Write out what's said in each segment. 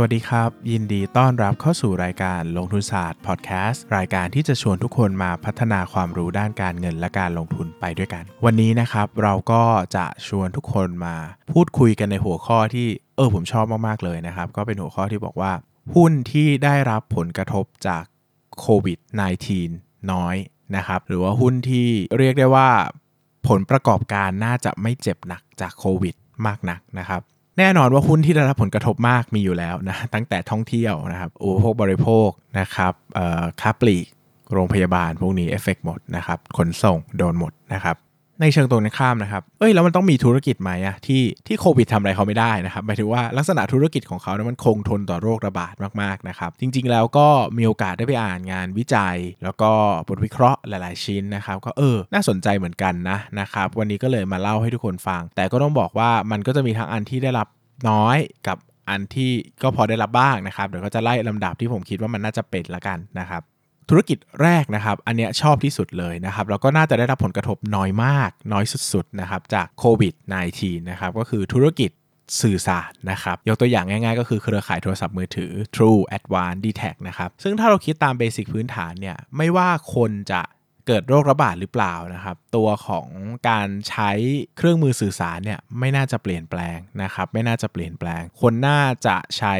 วัสดีครับ ยินดีต้อนรับเข้าสู่รายการลงทุนศาสตร์พอดแคสต์รายการที่จะชวนทุกคนมาพัฒนาความรู้ด้านการเงินและการลงทุนไปด้วยกัน วันนี้นะครับเราก็จะชวนทุกคนมาพูดคุยกันในหัวข้อที่เออผมชอบมากๆเลยนะครับ ก็เป็นหัวข้อที่บอกว่า หุ้นที่ได้รับผลกระทบจากโควิด -19 น้อยนะครับหรือว่าหุ้นที่เรียกได้ว่าผลประกอบการน่าจะไม่เจ็บหนักจากโควิดมากนักนะครับ แน่นอนว่าหุ้นที่ได้รับผลกระทบมากมีอยู่แล้วนะตั้งแต่ท่องเที่ยวนะครับอุปโภคบริโภคนะครับเอ่อค้าปลีกโรงพยาบาลพวกนี้เอฟเฟกหมดนะครับขนส่งโดนหมดนะครับ ในเชิงตรงกันข้ามนะครับ เอ้ยแล้วมันต้องมีธุรกิจไหมอะที่ที่โควิดทำอะไรเขาไม่ได้นะครับหมายถึงว่าลักษณะธุรกิจของเขาเนี่ยมันคงทนต่อโรคระบาดมากๆนะครับ จริง ๆ แล้วก็มีโอกาสได้ไปอ่านงานวิจัย แล้วก็บทวิเคราะห์หลาย ๆ ชิ้นนะครับ ก็เออ น่าสนใจเหมือนกันนะนะครับวันนี้ก็เลยมาเล่าให้ทุกคนฟัง แต่ก็ต้องบอกว่ามันก็จะมีทั้งอันที่ได้รับน้อยกับอันที่ก็พอได้รับบ้างนะครับเดี๋ยวก็จะไล่ลำดับที่ผมคิดว่ามันน่าจะเป็นละกันนะครับ ธุรกิจแรกนะครับ อันเนี้ยชอบที่สุดเลยนะครับ แล้วก็น่าจะได้รับผลกระทบน้อยมาก น้อยสุดๆนะครับจากโควิด -19 นะครับ ก็คือธุรกิจสื่อสารนะครับ ยกตัวอย่างง่ายๆ ก็คือเครือข่ายโทรศัพท์มือถือ True Advanced d t a c นะครับ ซึ่งถ้าเราคิดตามเบสิกพื้นฐานเนี่ย ไม่ว่าคนจะเกิดโรคระบาดหรือเปล่านะครับ ตัวของการใช้เครื่องมือสื่อสารเนี่ยไม่น่าจะเปลี่ยนแปลงนะครับ ไม่น่าจะเปลี่ยนแปลง คนน่าจะใช้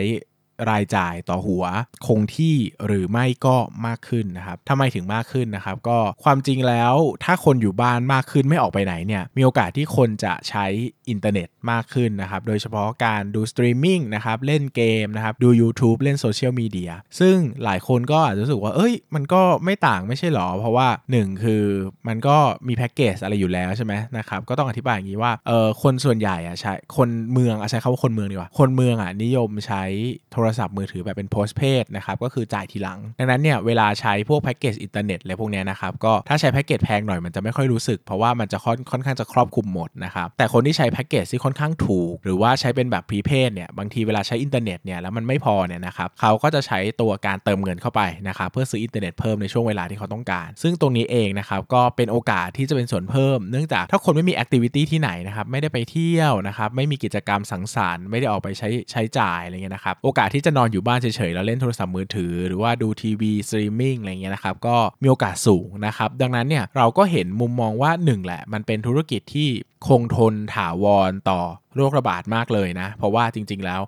รายจ่ายต่อหัวคงที่หรือไม่ก็มากขึ้นนะครับทำไมถึงมากขึ้นนะครับ ก็ความจริงแล้วถ้าคนอยู่บ้านมากขึ้นไม่ออกไปไหนเนี่ยมีโอกาสที่คนจะใช้อินเทอร์เน็ตมากขึ้นนะครับ โดยเฉพาะการดูสตรีมมิ่งนะครับเล่นเกมนะครับดู YouTube เล่นโซเชียลมีเดียซึ่งหลายคนก็อาจจะรู้สึกว่าเอ้ย มันก็ไม่ต่างไม่ใช่หรอ เพราะว่า 1 คือมันก็มีแพ็กเกจอะไรอยู่แล้วใช่ไหมนะครับก็ต้องอธิบายอย่างนี้ว่าเออคนส่วนใหญ่อะใช้คนเมืองอะใช้คำว่าคนเมืองดีกว่าคนเมืองอะนิยมใช้โทรศัพท์มือถือแบบเป็น postpaid นะครับก็คือจ่ายทีหลัง ดังนั้นเนี่ยเวลาใช้พวกแพ็กเกจอินเทอร์เน็ตอะไรพวกนี้นะครับก็ถ้าใช้แพ็กเกจแพงหน่อยมันจะไม่ค่อยรู้สึก เพราะว่ามันจะค่อนค่อนข้างจะครอบคลุมหมดนะครับแต่คนที่ใช้แพ็กเกจที่ค่อนข้างถูก หรือว่าใช้เป็นแบบ prepaid เนี่ยบางทีเวลาใช้อินเทอร์เน็ตเนี่ยแล้วมันไม่พอเนี่ยนะครับเขาก็จะใช้ตัวการเติมเงินเข้าไปนะครับเพื่อซื้ออินเทอร์เน็ตเพิ่มในช่วงเวลาที่เขาต้องการ ซึ่งตรงนี้เองนะครับก็เป็นโอกาสที่จะเป็นส่วนเพิ่ม เนื่องจากถ้าคนไม่มี activity ที่ไหนนะครับไม่ได้ไปเที่ยวนะครับไม่มีกิจกรรมสังสรรค์ไม่ได้ออกไปใช้ใช้จ่ายอะไรเงี้ยนะครับโอกาสที่จะนอนอยู่บ้านเฉยๆแล้วเล่นโทรศัพท์มือถือ หรือว่าดูทีวีสตรีมมิ่งอะไรเงี้ยนะครับก็มีโอกาสสูงนะครับดังนั้นเนี่ยเราก็เห็นมุมมองว่าหนึ่งแหละมันเป็นธุรกิจที่คงทนถาวรต่อ โรคระบาดมากเลยนะ เพราะว่าจริง ๆ แล้ว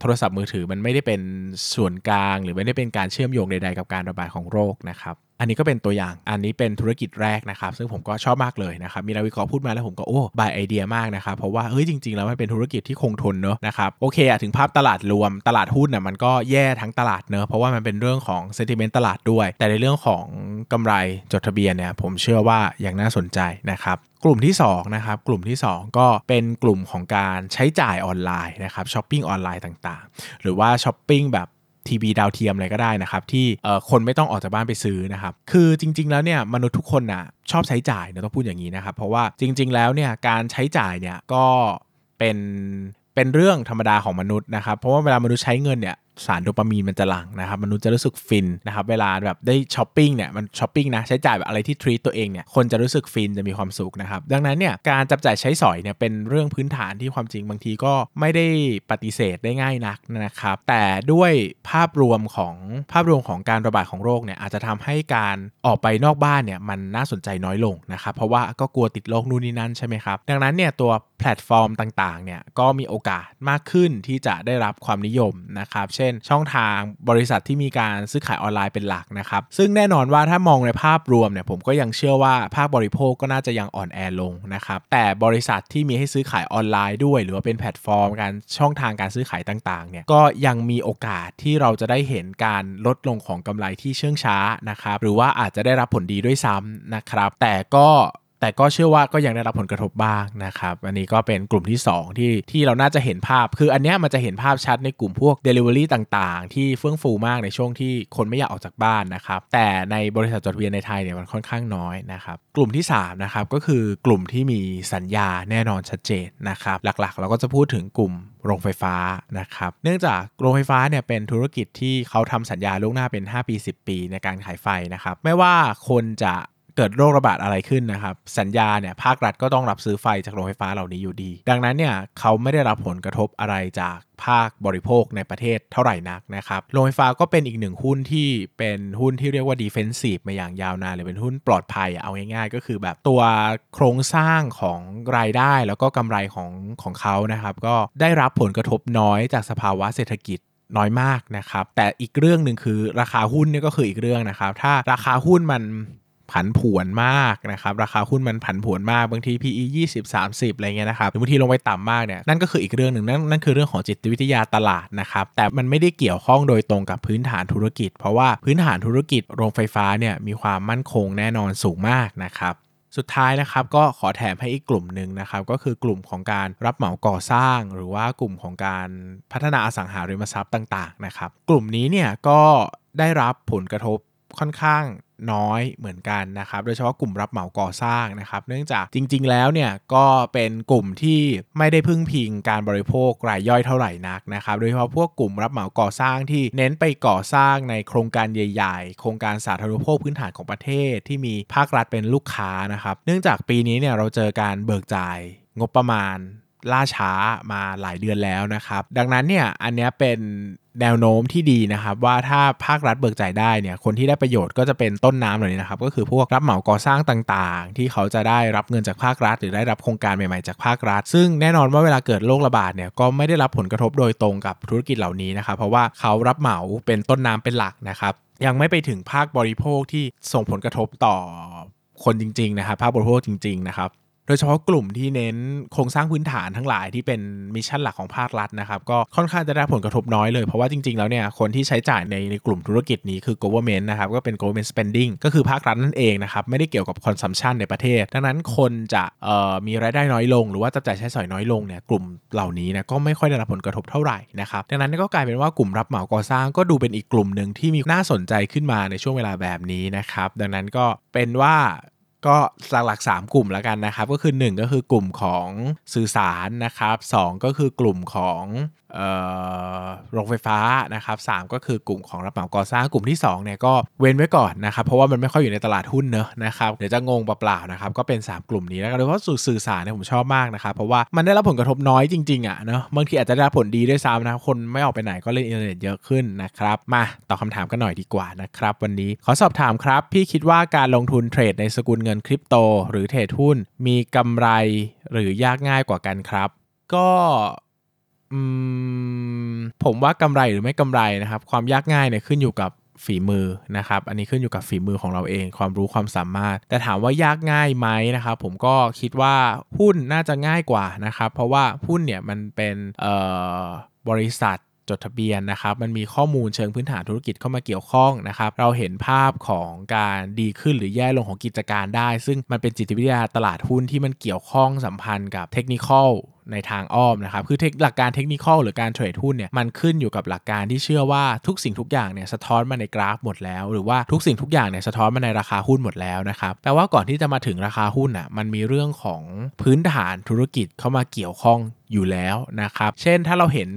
โทรศัพท์มือถือมันไม่ได้เป็นส่วนกลาง หรือไม่ได้เป็นการเชื่อมโยงใด ๆ กับการระบาดของโรคนะครับอันนี้ก็เป็นตัวอย่าง อันนี้เป็นธุรกิจแรกนะครับ ซึ่งผมก็ชอบมากเลยนะครับ มีนักวิเคราะห์พูดมาแล้วผมก็โอ้บายไอเดียมากนะครับ เพราะว่า เฮ้ย จริง ๆ แล้วมันเป็นธุรกิจที่คงทนเนอะนะครับ โอเคอะถึงภาพตลาดรวม ตลาดหุ้นน่ะมันก็แย่ทั้งตลาดเนอะ เพราะว่ามันเป็นเรื่องของเซนติเมนต์ตลาดด้วย แต่ในเรื่องของกำไรจดทะเบียนเนี่ย ผมเชื่อว่ายังน่าสนใจนะครับกลุ่มที่2นะครับกลุ่มที่ 2 ก็เป็นกลุ่มของการใช้จ่ายออนไลน์นะครับช้อปปิ้งออนไลน์ต่างๆ หรือว่าช้อปปิ้งแบบทีวีดาวเทียมอะไรก็ได้นะครับที่คนไม่ต้องออกจากบ้านไปซื้อนะครับคือจริง ๆ แล้วเนี่ยมนุษย์ทุกคนนะชอบใช้จ่ายนะต้องพูดอย่างนี้นะครับเพราะว่าจริง ๆ แล้วเนี่ยการใช้จ่ายเนี่ยก็เป็นเป็นเรื่องธรรมดาของมนุษย์นะครับเพราะว่าเวลามนุษย์ใช้เงินเนี่ย สารโดปามีนมันจะหลั่งนะครับมนุษย์จะรู้สึกฟินนะครับเวลาแบบได้ช้อปปิ้งเนี่ยมันช้อปปิ้งนะใช้จ่ายแบบอะไรที่ treat ตัวเองเนี่ยคนจะรู้สึกฟินจะมีความสุขนะครับดังนั้นเนี่ยการจับจ่ายใช้สอยเนี่ยเป็นเรื่องพื้นฐานที่ความจริงบางทีก็ไม่ได้ปฏิเสธได้ง่ายนักนะครับแต่ด้วยภาพรวมของภาพรวมของการระบาดของโรคเนี่ยอาจจะทำให้การออกไปนอกบ้านเนี่ยมันน่าสนใจน้อยลงนะครับเพราะว่าก็กลัวติดโรคนู่นนี่นั่นใช่ไหมครับดังนั้นเนี่ยตัว แพลตฟอร์มต่างๆเนี่ยก็มีโอกาสมากขึ้นที่จะได้รับความนิยมนะครับ เช่น ช่องทางบริษัทที่มีการซื้อขายออนไลน์เป็นหลักนะครับ ซึ่งแน่นอนว่าถ้ามองในภาพรวมเนี่ยผมก็ยังเชื่อว่าภาคบริโภคก็น่าจะยังอ่อนแอลงนะครับแต่บริษัทที่มีให้ซื้อขายออนไลน์ด้วย หรือว่าเป็นแพลตฟอร์ม การช่องทางการซื้อขายต่างๆเนี่ยก็ยังมีโอกาสที่เราจะได้เห็นการลดลงของกำไรที่เชื่องช้านะครับหรือว่าอาจจะได้รับผลดีด้วยซ้ำนะครับแต่ก็ แต่ก็เชื่อว่าก็ยังได้รับผลกระทบบ้างนะครับ อันนี้ก็เป็นกลุ่มที่ 2 ที่ที่เราน่าจะเห็นภาพ คืออันเนี้ยมันจะเห็นภาพชัดในกลุ่มพวก Delivery ต่างๆ ที่เฟื่องฟูมากในช่วงที่คนไม่อยากออกจากบ้านนะครับ แต่ในบริษัทจดทะเบียนในไทยเนี่ยมันค่อนข้างน้อยนะครับ กลุ่มที่3นะครับก็คือกลุ่มที่มีสัญญาแน่นอนชัดเจนนะครับ หลักๆ เราก็จะพูดถึงกลุ่มโรงไฟฟ้านะครับ เนื่องจากโรงไฟฟ้าเนี่ยเป็นธุรกิจที่เขาทำสัญญาล่วงหน้าเป็น 5 ปี 10 ปีในการขายไฟนะครับ ไม่ว่าคนจะ เกิดโรคระบาดอะไรขึ้นนะครับ สัญญาเนี่ยภาครัฐก็ต้องรับซื้อไฟจากโรงไฟฟ้าเหล่านี้อยู่ดี ดังนั้นเนี่ยเขาไม่ได้รับผลกระทบอะไรจากภาคบริโภคในประเทศเท่าไหร่นักนะครับ โรงไฟฟ้าก็เป็นอีกหนึ่งหุ้นที่เป็นหุ้นที่เรียกว่าดีเฟนซีฟมาอย่างยาวนานเลยเป็นหุ้นปลอดภัยเอาง่ายๆ ก็คือแบบตัวโครงสร้างของรายได้แล้วก็กำไรของของเขานะครับ ก็ได้รับผลกระทบน้อยจากสภาวะเศรษฐกิจน้อยมากนะครับ แต่อีกเรื่องหนึ่งคือราคาหุ้นนี่ก็คืออีกเรื่องนะครับ ถ้าราคาหุ้นมัน ผันผวนมากนะครับราคาหุ้นมันผันผวนมากบางที PE 20 30 อะไรเงี้ยนะครับหรือบางทีลงไปต่ำมากเนี่ยนั่นก็คืออีกเรื่องหนึ่งนั่นนั่นคือเรื่องของจิตวิทยาตลาดนะครับแต่มันไม่ได้เกี่ยวข้องโดยตรงกับพื้นฐานธุรกิจ เพราะว่าพื้นฐานธุรกิจโรงไฟฟ้าเนี่ยมีความมั่นคงแน่นอนสูงมากนะครับสุดท้ายนะครับก็ขอแถมให้อีกกลุ่มหนึ่งนะครับก็คือกลุ่มของการรับเหมาก่อสร้าง หรือว่ากลุ่มของการพัฒนาอสังหาริมทรัพย์ต่างๆนะครับกลุ่มนี้เนี่ยก็ได้รับผลกระทบค่อนข้าง น้อยเหมือนกันนะครับ โดยเฉพาะกลุ่มรับเหมาก่อสร้างนะครับ เนื่องจากจริง ๆ แล้วเนี่ยก็เป็นกลุ่มที่ไม่ได้พึ่งพิงการบริโภครายย่อยเท่าไหร่นักนะครับ โดยเฉพาะพวกกลุ่มรับเหมาก่อสร้างที่เน้นไปก่อสร้างในโครงการใหญ่ ๆ โครงการสาธารณูปโภคพื้นฐานของประเทศที่มีภาครัฐเป็นลูกค้านะครับ เนื่องจากปีนี้เนี่ยเราเจอการเบิกจ่ายงบประมาณล่าช้ามาหลายเดือนแล้วนะครับ ดังนั้นเนี่ยอันนี้เป็น แนวโน้มที่ดีนะครับ ว่าถ้าภาครัฐเบิกจ่ายได้เนี่ยคนที่ได้ประโยชน์ก็จะเป็นต้นน้ำเหล่านี้นะครับก็คือพวกรับเหมาก่อสร้างต่างๆ ที่เขาจะได้รับเงินจากภาครัฐ หรือได้รับโครงการใหม่ๆจากภาครัฐ ซึ่งแน่นอนว่าเวลาเกิดโรคระบาดเนี่ยก็ไม่ได้รับผลกระทบโดยตรงกับธุรกิจเหล่านี้นะครับเพราะว่าเขารับเหมาเป็นต้นน้ำเป็นหลักนะครับยังไม่ไปถึงภาคบริโภคที่ส่งผลกระทบต่อคนจริงๆนะครับภาคบริโภคจริง ๆ นะครับ โดยเฉพาะกลุ่มที่เน้นโครงสร้างพื้นฐานทั้งหลายที่เป็นมิชชั่นหลักของภาครัฐนะครับ ก็ค่อนข้างจะได้ผลกระทบน้อยเลย เพราะว่าจริง ๆ แล้วเนี่ยคนที่ใช้จ่ายในในกลุ่มธุรกิจนี้คือ government นะครับก็เป็น government spending ก็คือภาครัฐนั่นเองนะครับไม่ได้เกี่ยวกับ consumption ในประเทศ ดังนั้นคนจะมีรายได้น้อยลง หรือว่าจะจ่ายใช้สอยน้อยลงเนี่ยกลุ่มเหล่านี้นะก็ไม่ค่อยได้รับผลกระทบเท่าไหร่นะครับดังนั้นก็กลายเป็นว่ากลุ่มรับเหมาก่อสร้างก็ดูเป็นอีกกลุ่มหนึ่งที่มีน่าสนใจขึ้นมาในช่วงเวลาแบบนี้นะครับดังนั้นก็เป็นว่า ก็หลักๆ3กลุ่มแล้วกันนะครับ ก็คือ 1 ก็คือกลุ่มของสื่อสารนะครับ 2 ก็คือกลุ่มของโรงไฟฟ้านะครับ3ก็คือกลุ่มของรับเหมาก่อสร้างกลุ่มที่2เนี่ยก็เว้นไว้ก่อนนะครับ เพราะว่ามันไม่ค่อยอยู่ในตลาดหุ้นเนอะนะครับเดี๋ยวจะงงเปล่าๆนะครับก็เป็น 3 กลุ่มนี้แล้วกันโดยเฉพาะสื่อสารเนี่ยผมชอบมากนะครับเพราะว่ามันได้รับผลกระทบน้อยจริงๆอะเนอะบางทีอาจจะได้ผลดีด้วยซ้ำนะคนไม่ออกไปไหนก็เล่นอินเทอร์เน็ตเยอะขึ้นนะครับมาตอบคาถามกันหน่อยดีกว่านะครับวันนี้ขอสอบถามครับ พี่คิดว่าการลงทุนเทรดในสกุลเงินคริปโตหรือเทรดหุ้นมีกำไรหรือยากง่ายกว่ากันครับ ก็ผมว่ากำไรหรือไม่กำไรนะครับ ความยากง่ายเนี่ยขึ้นอยู่กับฝีมือนะครับ อันนี้ขึ้นอยู่กับฝีมือของเราเอง ความรู้ความสามารถ แต่ถามว่ายากง่ายไหมนะครับ ผมก็คิดว่าหุ้นน่าจะง่ายกว่านะครับ เพราะว่าหุ้นเนี่ยมันเป็นบริษัท จดทะเบียนนะครับ มันมีข้อมูลเชิงพื้นฐานธุรกิจเข้ามาเกี่ยวข้องนะครับ เราเห็นภาพของการดีขึ้นหรือแย่ลงของกิจการได้ ซึ่งมันเป็นจิตวิทยาตลาดหุ้นที่มันเกี่ยวข้องสัมพันธ์กับเทคนิคอลในทางอ้อมนะครับ คือหลักการเทคนิคหรือการเทรดหุ้นเนี่ยมันขึ้นอยู่กับหลักการที่เชื่อว่าทุกสิ่งทุกอย่างเนี่ยสะท้อนมาในกราฟหมดแล้ว หรือว่าทุกสิ่งทุกอย่างเนี่ยสะท้อนมาในราคาหุ้นหมดแล้วนะครับแปลว่าก่อนที่จะมาถึงราคาหุ้นอะมันมีเรื่องของพื้นฐานธุรกิจเข้ามาเกี่ยวข้องอยู่แล้วนะครับ เช่นถ้าเราเห็น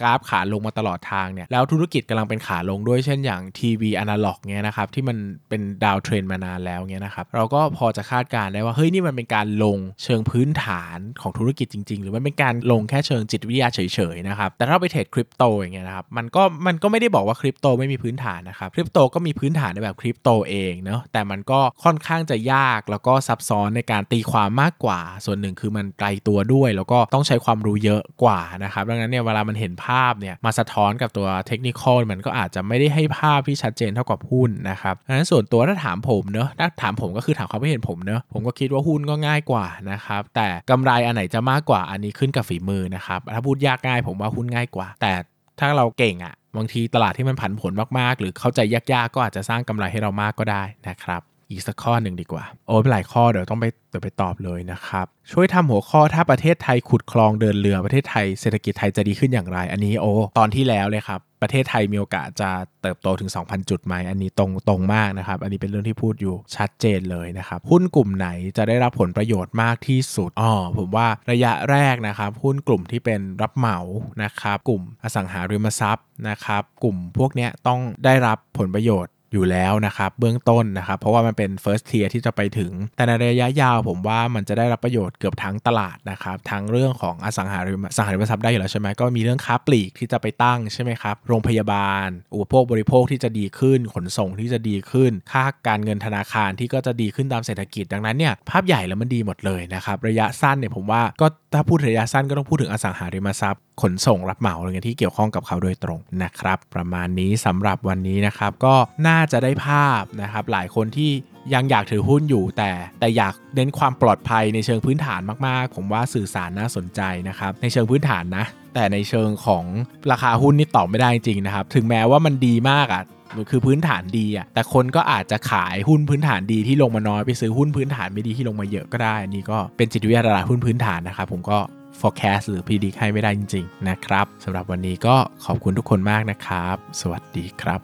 กราฟขาลงมาตลอดทางเนี่ยแล้วธุรกิจกำลังเป็นขาลงด้วยเช่นอย่างทีวีอนาล็อกเนี่ยนะครับที่มันเป็น downtrend มานานแล้วเนี่ยนะครับเราก็พอจะคาดการได้ว่าเฮ้ยนี่มันเป็นการลงเชิงพื้นฐานของธุรกิจจริง ๆ หรือมันเป็นการลงแค่เชิงจิตวิทยาเฉยๆนะครับแต่ถ้าไปเทรดคริปโตอย่างเงี้ยนะครับมันก็มันก็ไม่ได้บอกว่าคริปโตไม่มีพื้นฐานนะครับคริปโตก็มีพื้นฐานในแบบคริปโตเองเนาะแต่มันก็ค่อนข้างจะยากแล้วก็ซับซ้อนในการตีความมากกว่า ส่วนหนึ่งคือมันไกลตัวด้วย แล้วก็ต้องใช้ความรู้เยอะกว่านะครับดังนั้นเนี่ยเวลามันเห็นภาพเนี่ยมาสะท้อนกับตัว technical มันก็อาจจะไม่ได้ให้ภาพที่ชัดเจนเท่ากับหุ้นนะครับดังนั้นส่วนตัวถ้าถามผมเนอะถ้าถามผมก็คือถามเขามเห็นผมเนอะผมก็คิดว่าหุ้นก็ง่ายกว่านะครับแต่กำไรอันไหนจะมากกว่าอันนี้ขึ้นกับฝีมือนะครับถ้าพูดยากง่ายผมว่าหุ้นง่ายกว่า แต่ถ้าเราเก่งอะ่ะบางทีตลาดที่มันผันผวนมากๆ หรือเข้าใจยากๆ ก็อาจจะสร้างกำไรให้เรามากก็ได้นะครับ อีกสักข้อหนึ่งดีกว่า โอ้เป็นหลายข้อเดี๋ยวต้องไปเดี๋ยวไปตอบเลยนะครับ ช่วยทำหัวข้อถ้าประเทศไทยขุดคลองเดินเรือประเทศไทยเศรษฐกิจไทยจะดีขึ้นอย่างไร อันนี้โอ้ตอนที่แล้วเลยครับ ประเทศไทยมีโอกาสจะเติบโตถึง 2,000 จุดไหมอันนี้ตรงตรงมากนะครับ อันนี้เป็นเรื่องที่พูดอยู่ชัดเจนเลยนะครับหุ้นกลุ่มไหนจะได้รับผลประโยชน์มากที่สุดอ๋อผมว่าระยะแรกนะครับหุ้นกลุ่มที่เป็นรับเหมานะครับ กลุ่มอสังหาริมทรัพย์นะครับ กลุ่มพวกนี้ต้องได้รับผลประโยชน์ อยู่แล้วนะครับเบื้องต้นนะครับ เพราะว่ามันเป็น first tier ที่จะไปถึง แต่ในระยะยาวผมว่ามันจะได้รับประโยชน์เกือบทั้งตลาดนะครับทั้งเรื่องของอสังหาริมสังหาริมทรัพย์ได้อยู่แล้วใช่ไหมก็มีเรื่องค้าปลีกที่จะไปตั้งใช่ไหมครับโรงพยาบาล อุปโภคบริโภคที่จะดีขึ้น ขนส่งที่จะดีขึ้น ค่าการเงินธนาคารที่ก็จะดีขึ้นตามเศรษฐกิจดังนั้นเนี่ยภาพใหญ่แล้วมันดีหมดเลยนะครับระยะสั้นเนี่ยผมว่าก็ถ้าพูดระยะสั้นก็ต้องพูดถึงอสังหาริมทรัพย์ขนส่งรับเหมาอะไรเงี้ยที่เกี่ยวข้องกับเขาโดยตรงนะครับ ประมาณนี้สำหรับวันนี้นะครับก็น่าจะได้ภาพนะครับหลายคนที่ยังอยากถือหุ้นอยู่แต่แต่อยากเน้นความปลอดภัยในเชิงพื้นฐานมากๆ ผมว่าสื่อสารน่าสนใจนะครับในเชิงพื้นฐานนะ แต่ในเชิงของราคาหุ้นนี่ตอบไม่ได้จริงนะครับ ถึงแม้ว่ามันดีมากอะ่ะคือพื้นฐานดีอะแต่คนก็อาจจะขายหุ้นพื้นฐานดีที่ลงมาน้อยไปซื้อหุ้นพื้นฐานไม่ดีที่ลงมาเยอะก็ได้อันนี่ก็เป็นจิตวิทยาตลาดหุ้นพื้นฐานนะครับผมก็ forecast หรือ predict ให้ไม่ได้จริง ๆ นะครับสำหรับวันนี้ก็ขอบคุณทุกคนมากนะครับ สวัสดีครับ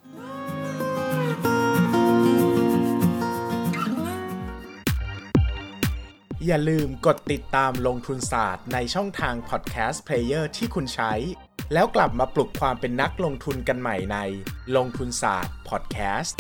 อย่าลืมกดติดตามลงทุนศาสตร์ในช่องทางพอดแคสต์เพลเยอร์ที่คุณใช้ แล้วกลับมาปลุกความเป็นนักลงทุนกันใหม่ในลงทุนศาสตร์พอดแคสต์